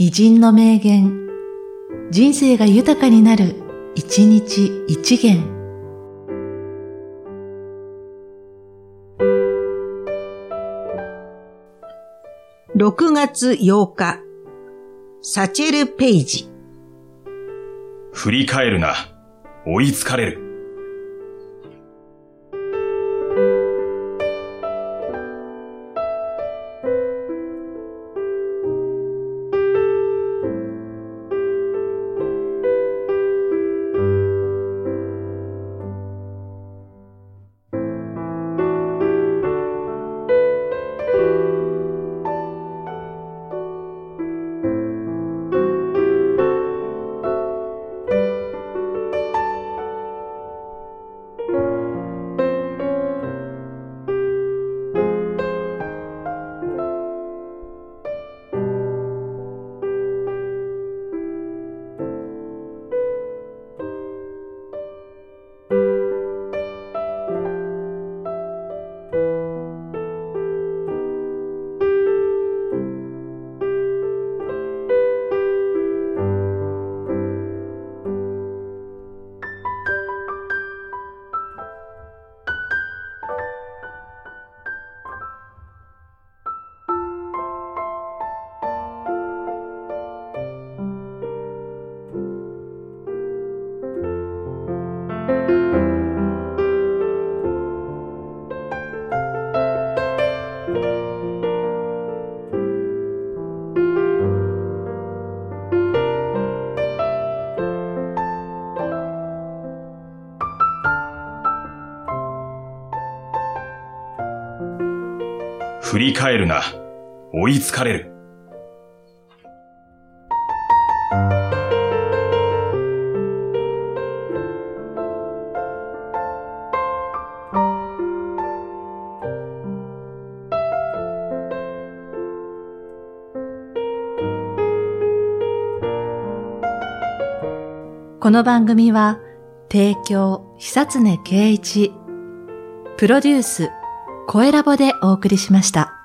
偉人の名言、人生が豊かになる、一日一元。6月8日、サチェル・ペイジ。振り返るな。追いつかれる。振り返るな。追いつかれる。この番組は、提供、久常圭一、プロデュース、声ラボでお送りしました。